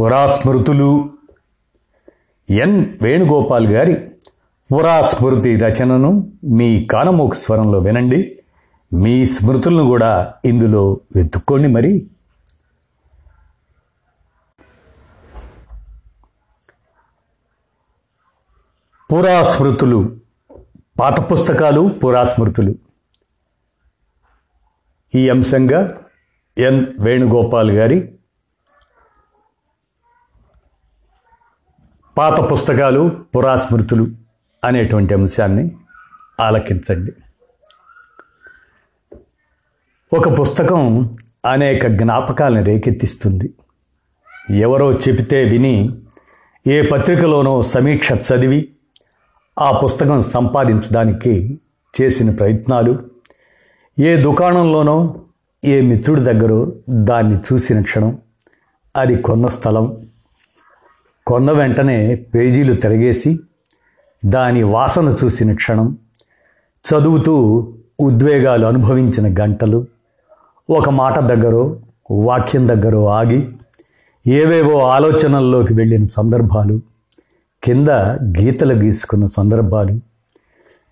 పురాస్మృతులు ఎన్ వేణుగోపాల్ గారి పురాస్మృతి రచనను మీ కానమోకు స్వరంలో వినండి. మీ స్మృతులను కూడా ఇందులో వెతుక్కోండి మరి. పురాస్మృతులు పాత పుస్తకాలు పురాస్మృతులు. ఈ అంశంగా ఎన్ వేణుగోపాల్ గారి పాత పుస్తకాలు పురాస్మృతులు అనేటువంటి అంశాన్ని ఆలకించండి. ఒక పుస్తకం అనేక జ్ఞాపకాలను రేకెత్తిస్తుంది. ఎవరో చెబితే విని ఏ పత్రికలోనో సమీక్ష చదివి ఆ పుస్తకం సంపాదించడానికి చేసిన ప్రయత్నాలు ఏ దుకాణంలోనో ఏ మిత్రుడి దగ్గర దాన్ని చూసిన క్షణం అది కొన్న స్థలం కొన్న వెంటనే పేజీలు తిరగేసి దాని వాసన చూసిన క్షణం చదువుతూ ఉద్వేగాలు అనుభవించిన గంటలు ఒక మాట దగ్గరో వాక్యం దగ్గరో ఆగి ఏవేవో ఆలోచనల్లోకి వెళ్ళిన సందర్భాలు కింద గీతలు గీసుకున్న సందర్భాలు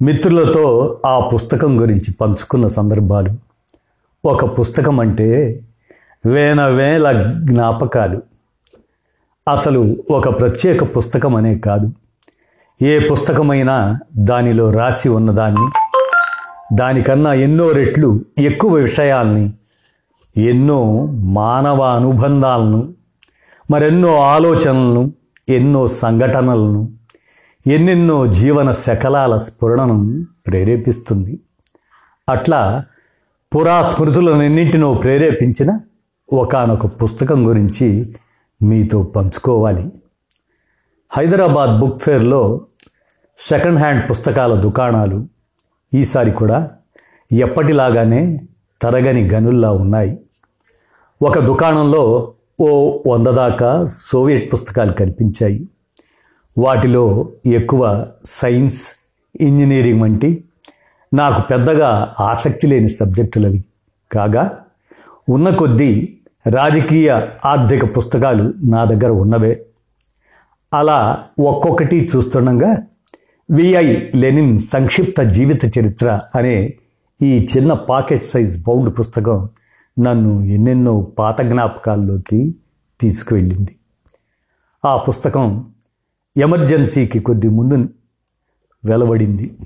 మిత్రులతో ఆ పుస్తకం గురించి పంచుకున్న సందర్భాలు. ఒక పుస్తకం అంటే వేల వేల జ్ఞాపకాలు. అసలు ఒక ప్రత్యేక పుస్తకం అనే కాదు. ఏ పుస్తకమైనా దానిలో రాసి ఉన్నదాన్ని దానికన్నా ఎన్నో రెట్లు ఎక్కువ విషయాల్ని ఎన్నో మానవ అనుబంధాలను మరెన్నో ఆలోచనలను ఎన్నో సంఘటనలను ఎన్నెన్నో జీవన శకలాల స్ఫురణను ప్రేరేపిస్తుంది. అట్లా పురాస్మృతులన్నింటినో ప్రేరేపించిన ఒకానొక పుస్తకం గురించి మీతో పంచుకోవాలి. హైదరాబాద్ బుక్ ఫేర్లో సెకండ్ హ్యాండ్ పుస్తకాల దుకాణాలు ఈసారి కూడా ఎప్పటిలాగానే తరగని గనుల్లా ఉన్నాయి. ఒక దుకాణంలో ఓ వంద దాకా సోవియట్ పుస్తకాలు కనిపించాయి. వాటిలో ఎక్కువ సైన్స్ ఇంజనీరింగ్ వంటి నాకు పెద్దగా ఆసక్తి లేని సబ్జెక్టులవి. కాగా ఉన్న కొద్దీ రాజకీయ ఆర్థిక పుస్తకాలు నా దగ్గర ఉన్నవే. అలా ఒక్కొక్కటి చూస్తుండగా విఐ లెనిన్ సంక్షిప్త జీవిత చరిత్ర అనే ఈ చిన్న పాకెట్ సైజ్ బౌండ్ పుస్తకం నన్ను ఎన్నెన్నో పాత జ్ఞాపకాల్లోకి తీసుకువెళ్ళింది. ఆ పుస్తకం ఎమర్జెన్సీకి కొద్ది ముందు వెలువడింది.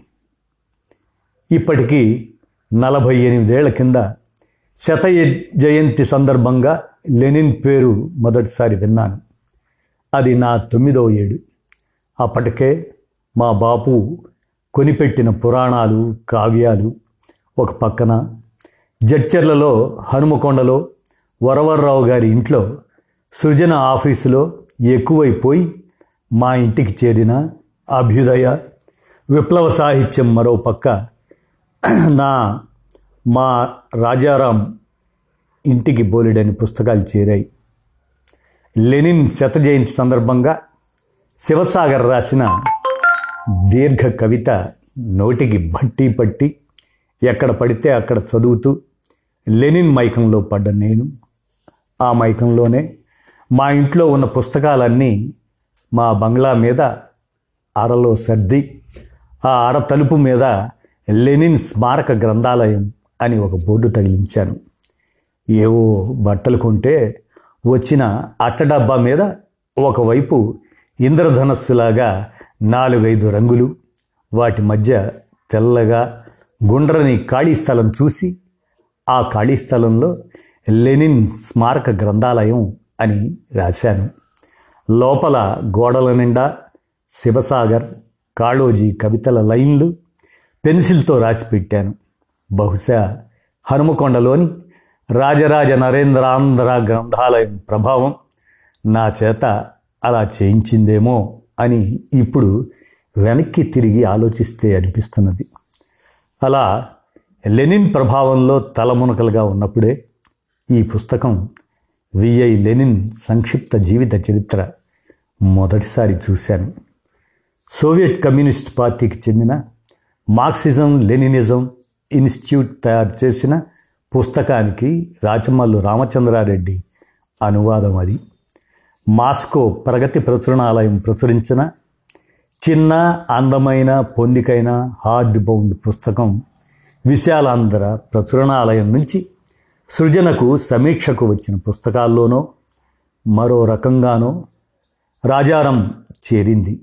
ఇప్పటికీ నలభై ఎనిమిదేళ్ళ కింద శతయ జయంతి సందర్భంగా లెనిన్ పేరు మొదటిసారి విన్నాను. అది నా తొమ్మిదవ ఏడు. అప్పటికే మా బాపు కొనిపెట్టిన పురాణాలు కావ్యాలు ఒక పక్కన జడ్చర్లలో హనుమకొండలో వరవర్రావు గారి ఇంట్లో సృజన ఆఫీసులో ఎక్కువైపోయి మా ఇంటికి చేరిన అభ్యుదయ విప్లవ సాహిత్యం మరో పక్క నా మా రాజారాం ఇంటికి బోలెడని పుస్తకాలు చేరాయి. లెనిన్ శత జయంతి సందర్భంగా శివసాగర్ రాసిన దీర్ఘ కవిత నోటికి బట్టి పట్టి ఎక్కడ పడితే అక్కడ చదువుతూ లెనిన్ మైకంలో పడ్డ నేను. ఆ మైకంలోనే మా ఇంట్లో ఉన్న పుస్తకాలన్నీ మా బంగ్లా మీద అరలో సర్ది ఆ అర తలుపు మీద లెనిన్ స్మారక గ్రంథాలయం అని ఒక బోర్డు తగిలించాను. ఏవో బట్టలు కొంటే వచ్చిన అట్టడబ్బా మీద ఒకవైపు ఇంద్రధనస్సులాగా నాలుగైదు రంగులు వాటి మధ్య తెల్లగా గుండ్రని ఖాళీ స్థలం చూసి ఆ ఖాళీ స్థలంలో లెనిన్ స్మారక గ్రంథాలయం అని రాశాను. లోపల గోడల నిండా శివసాగర్ కాళోజీ కవితల లైన్లు పెన్సిల్తో రాసి పెట్టాను. బహుశా హనుమకొండలోని రాజరాజ నరేంద్రాంధ్ర గ్రంథాలయం ప్రభావం నా చేత అలా చేయించిందేమో అని ఇప్పుడు వెనక్కి తిరిగి ఆలోచిస్తే అనిపిస్తున్నది. అలా లెనిన్ ప్రభావంలో తలమునకలుగా ఉన్నప్పుడే ఈ పుస్తకం విఐ లెనిన్ సంక్షిప్త జీవిత చరిత్ర మొదటిసారి చూశాను. సోవియట్ కమ్యూనిస్ట్ పార్టీకి చెందిన మార్క్సిజం లెనినిజం ఇన్స్టిట్యూట్ తయారు చేసిన పుస్తకానికి రాచమల్లు రామచంద్రారెడ్డి అనువాదం అది. మాస్కో ప్రగతి ప్రచురణాలయం ప్రచురించిన చిన్న అందమైన పొందికైన హార్డ్ బౌండ్ పుస్తకం విశాలాంధ్ర ప్రచురణాలయం నుంచి సృజనకు సమీక్షకు వచ్చిన పుస్తకాల్లోనో మరో రకంగానో రాజారం చేరింది.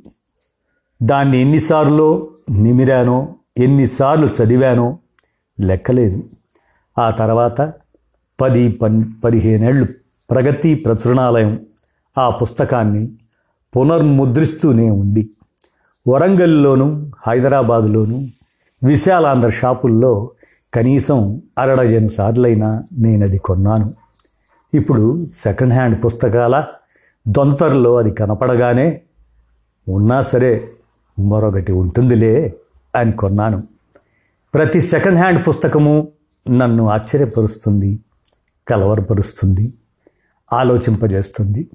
దాన్ని ఎన్నిసార్లు నిమిరానో ఎన్నిసార్లు చదివానో లెక్కలేదు. ఆ తర్వాత పది పన్ పదిహేనేళ్ళు ప్రగతి ప్రచురణాలయం ఆ పుస్తకాన్ని పునర్ముద్రిస్తూనే ఉంది. వరంగల్లోనూ హైదరాబాదులోనూ విశాలాంధ్ర షాపుల్లో కనీసం అరడజను సార్లైనా నేను అది కొన్నాను. ఇప్పుడు సెకండ్ హ్యాండ్ పుస్తకాల దొంతరలో అది కనపడగానే ఉన్నా సరే మరొకటి ఉంటుందిలే అని కొన్నాను. ప్రతి సెకండ్ హ్యాండ్ పుస్తకము నన్ను ఆశ్చర్యపరుస్తుంది కలవరపరుస్తుంది ఆలోచింపజేస్తుంది.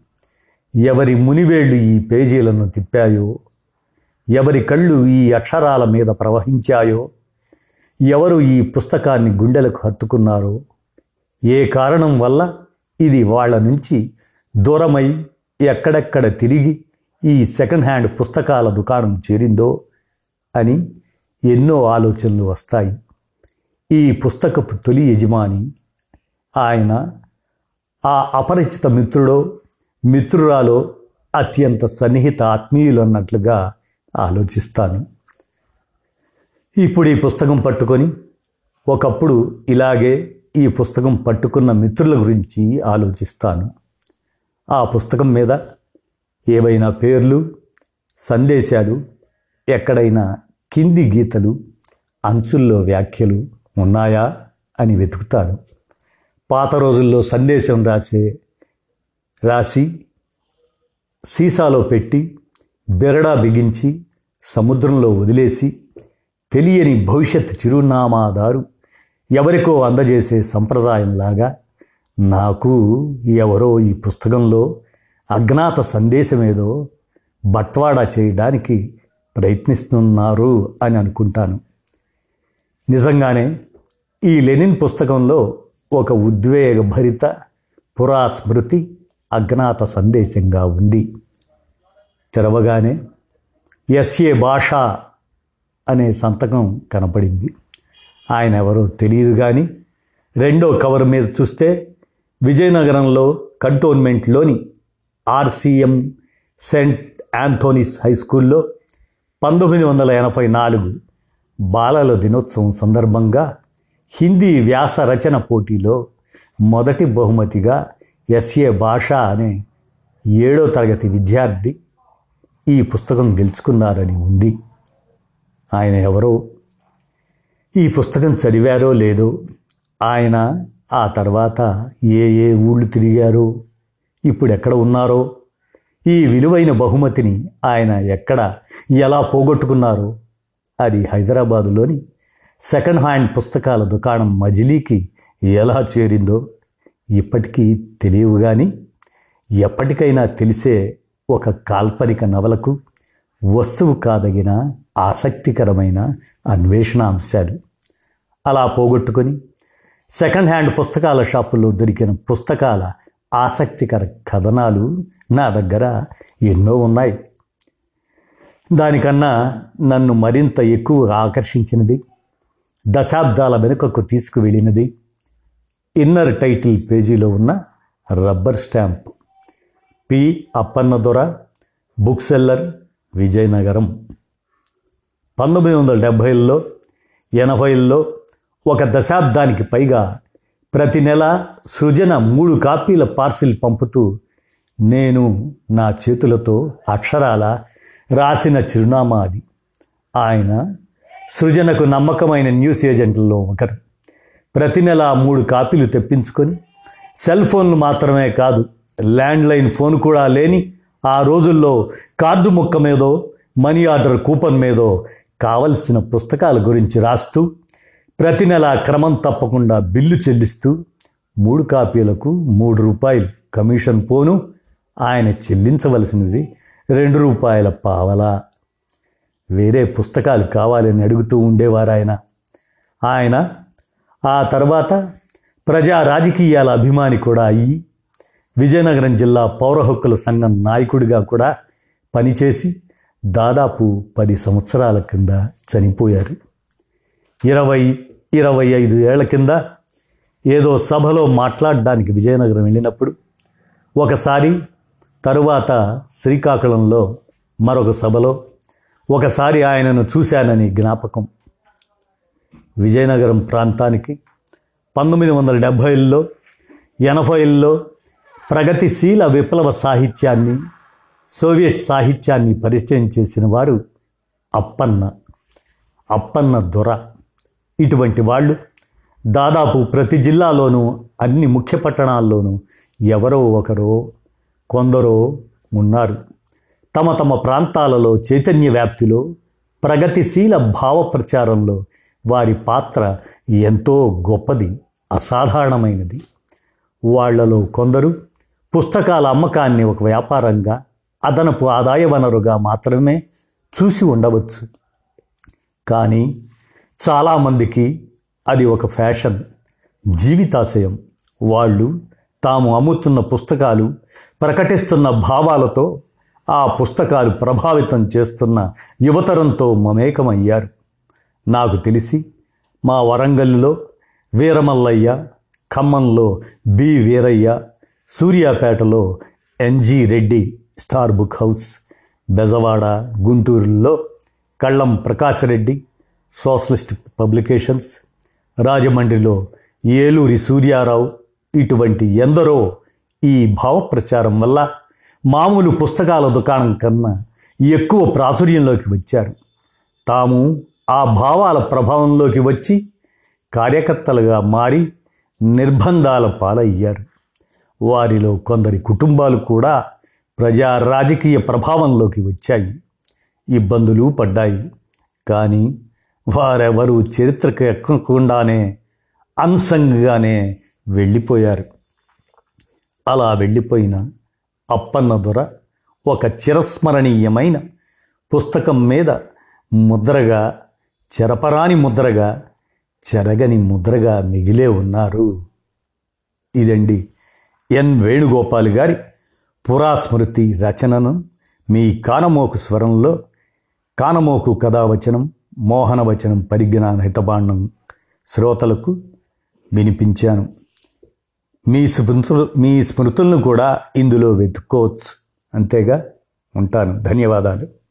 ఎవరి మునివేళ్ళు ఈ పేజీలను తిప్పాయో ఎవరి కళ్ళు ఈ అక్షరాల మీద ప్రవహించాయో ఎవరు ఈ పుస్తకాన్ని గుండెలకు హత్తుకున్నారో ఏ కారణం వల్ల ఇది వాళ్ళ నుంచి దూరమై ఎక్కడెక్కడ తిరిగి ఈ సెకండ్ హ్యాండ్ పుస్తకాల దుకాణం చేరిందో అని ఎన్నో ఆలోచనలు వస్తాయి. ఈ పుస్తకపు తొలి యజమాని ఆయన ఆ అపరిచిత మిత్రుడో మిత్రురాలో అత్యంత సన్నిహిత ఆత్మీయులు అన్నట్లుగా ఆలోచిస్తాను. ఇప్పుడు ఈ పుస్తకం పట్టుకొని ఒకప్పుడు ఇలాగే ఈ పుస్తకం పట్టుకున్న మిత్రుల గురించి ఆలోచిస్తాను. ఆ పుస్తకం మీద ఏవైనా పేర్లు సందేశాలు ఎక్కడైనా కింది గీతలు అంచుల్లో వ్యాఖ్యలు ఉన్నాయా అని వెతుకుతాను. పాత రోజుల్లో సందేశం రాసే రాసి సీసాలో పెట్టి బెరడా బిగించి సముద్రంలో వదిలేసి తెలియని భవిష్యత్ చిరునామాదారు ఎవరికో అందజేసే సంప్రదాయంలాగా నాకు ఎవరో ఈ పుస్తకంలో అజ్ఞాత సందేశమేదో బట్వాడా చేయడానికి ప్రయత్నిస్తున్నారు అని అనుకుంటాను. నిజంగానే ఈ లెనిన్ పుస్తకంలో ఒక ఉద్వేగభరిత పురాస్మృతి అజ్ఞాత సందేశంగా ఉంది. తెరవగానే ఎస్ఏ భాష అనే సంతకం కనపడింది. ఆయన ఎవరో తెలియదు కానీ రెండో కవర్ మీద చూస్తే విజయనగరంలో కంటోన్మెంట్లోని ఆర్సీఎం సెంట్ యాంథోనీస్ హై స్కూల్లో పంతొమ్మిది వందల ఎనభై నాలుగు బాలల దినోత్సవం సందర్భంగా హిందీ వ్యాస రచన పోటీలో మొదటి బహుమతిగా ఎస్ఏ భాష అనే ఏడో తరగతి విద్యార్థి ఈ పుస్తకం గెలుచుకున్నారని ఉంది. ఆయన ఎవరో ఈ పుస్తకం చదివారో లేదో ఆయన ఆ తర్వాత ఏ ఏ ఊళ్ళు తిరిగారో ఇప్పుడు ఎక్కడ ఉన్నారో ఈ విలువైన బహుమతిని ఆయన ఎక్కడ ఎలా పోగొట్టుకున్నారో? అది హైదరాబాదులోని సెకండ్ హ్యాండ్ పుస్తకాల దుకాణం మజిలీకి ఎలా చేరిందో ఇప్పటికీ తెలియవు కానీ ఎప్పటికైనా తెలిసే ఒక కాల్పనిక నవలకు వస్తువు కాదగిన ఆసక్తికరమైన అన్వేషణ అంశాలు. అలా పోగొట్టుకొని సెకండ్ హ్యాండ్ పుస్తకాల షాపుల్లో దొరికిన పుస్తకాల ఆసక్తికర కథనాలు నా దగ్గర ఎన్నో ఉన్నాయి. దానికన్నా నన్ను మరింత ఎక్కువ ఆకర్షించినది దశాబ్దాల వెనుకకు తీసుకువెళ్ళినది ఇన్నర్ టైటిల్ పేజీలో ఉన్న rubber stamp. P. Appannadora book seller Vizianagaram. పంతొమ్మిది వందల డెబ్భైల్లో ఎనభైల్లో ఒక దశాబ్దానికి పైగా ప్రతి నెల సృజన మూడు కాపీల పార్సిల్ పంపుతూ నేను నా చేతులతో అక్షరాల రాసిన చిరునామా అది. ఆయన సృజనకు నమ్మకమైన న్యూస్ ఏజెంట్లలో ఒకరు. ప్రతి నెల మూడు కాపీలు తెప్పించుకొని సెల్ ఫోన్లు మాత్రమే కాదు ల్యాండ్లైన్ ఫోన్ కూడా లేని ఆ రోజుల్లో కార్డు ముక్క మీదో మనీ ఆర్డర్ కూపన్ మీదో కావలసిన పుస్తకాల గురించి రాస్తూ ప్రతి నెల క్రమం తప్పకుండా బిల్లు చెల్లిస్తూ మూడు కాపీలకు మూడు రూపాయలు కమిషన్ పోను ఆయన చెల్లించవలసినది రెండు రూపాయల పావలా. వేరే పుస్తకాలు కావాలని అడుగుతూ ఉండేవారాయన. ఆయన ఆ తర్వాత ప్రజా రాజకీయాల అభిమాని కూడా అయ్యి విజయనగరం జిల్లా పౌర హక్కుల సంఘం నాయకుడిగా కూడా పనిచేసి దాదాపు పది సంవత్సరాల కింద చనిపోయారు. ఇరవై ఇరవై ఐదు ఏళ్ళ కింద ఏదో సభలో మాట్లాడడానికి విజయనగరం వెళ్ళినప్పుడు ఒకసారి తరువాత శ్రీకాకుళంలో మరొక సభలో ఒకసారి ఆయనను చూశానని జ్ఞాపకం. విజయనగరం ప్రాంతానికి పంతొమ్మిది వందల డెబ్భైల్లో ఎనభైల్లో ప్రగతిశీల విప్లవ సాహిత్యాన్ని సోవియట్ సాహిత్యాన్ని పరిచయం చేసిన వారు అప్పన్న. అప్పన్న దొర. ఇటువంటి వాళ్ళు దాదాపు ప్రతి జిల్లాలోనూ అన్ని ముఖ్య పట్టణాల్లోనూ ఎవరో ఒకరో కొందరో ఉన్నారు తమ తమ ప్రాంతాలలో చైతన్య వ్యాప్తిలో ప్రగతిశీల భావ ప్రచారంలో వారి పాత్ర ఎంతో గొప్పది అసాధారణమైనది. వాళ్ళలో కొందరు పుస్తకాల అమ్మకాన్ని ఒక వ్యాపారంగా అదనపు ఆదాయ వనరుగా మాత్రమే చూసి ఉండవచ్చు. కానీ చాలామందికి అది ఒక ఫ్యాషన్ జీవితాశయం. వాళ్ళు తాము అమ్ముతున్న పుస్తకాలు ప్రకటిస్తున్న భావాలతో ఆ పుస్తకాలు ప్రభావితం చేస్తున్న యువతరంతో మమేకమయ్యారు. నాకు తెలిసి మా వరంగల్లో వీరమల్లయ్య ఖమ్మంలో బి వీరయ్య సూర్యాపేటలో NG Reddy star book house Bezawada గుంటూరులో కళ్ళం ప్రకాశరెడ్డి సోషలిస్ట్ పబ్లికేషన్స్ రాజమండ్రిలో ఏలూరి సూర్యారావు ఇటువంటి ఎందరో ఈ భావ ప్రచారం వల్ల మామూలు పుస్తకాల దుకాణం కన్నా ఎక్కువ ప్రాచుర్యంలోకి వచ్చారు. తాము ఆ భావాల ప్రభావంలోకి వచ్చి కార్యకర్తలుగా మారి నిర్బంధాల పాలయ్యారు. వారిలో కొందరి కుటుంబాలు కూడా ప్రజా రాజకీయ ప్రభావంలోకి వచ్చాయి. ఇబ్బందులు పడ్డాయి. కానీ వారెవరూ చరిత్రకు ఎక్కకుండానే అంశంగానే వెళ్ళిపోయారు. అలా వెళ్ళిపోయిన అప్పన్న దొర ఒక చిరస్మరణీయమైన పుస్తకం మీద ముద్రగా చెరపరాని ముద్రగా చెరగని ముద్రగా మిగిలే ఉన్నారు. ఇదండి ఎన్ వేణుగోపాల్ గారి పురాస్మృతి రచనను మీ కానమోకు స్వరంలో కానమోకు కథావచనం మోహనవచనం పరిజ్ఞాన హితబాండం శ్రోతలకు వినిపించాను. మీ స్మృతులు మీ స్మృతులను కూడా ఇందులో వెతుక్కోవచ్చు. అంతేగా ఉంటాను. ధన్యవాదాలు.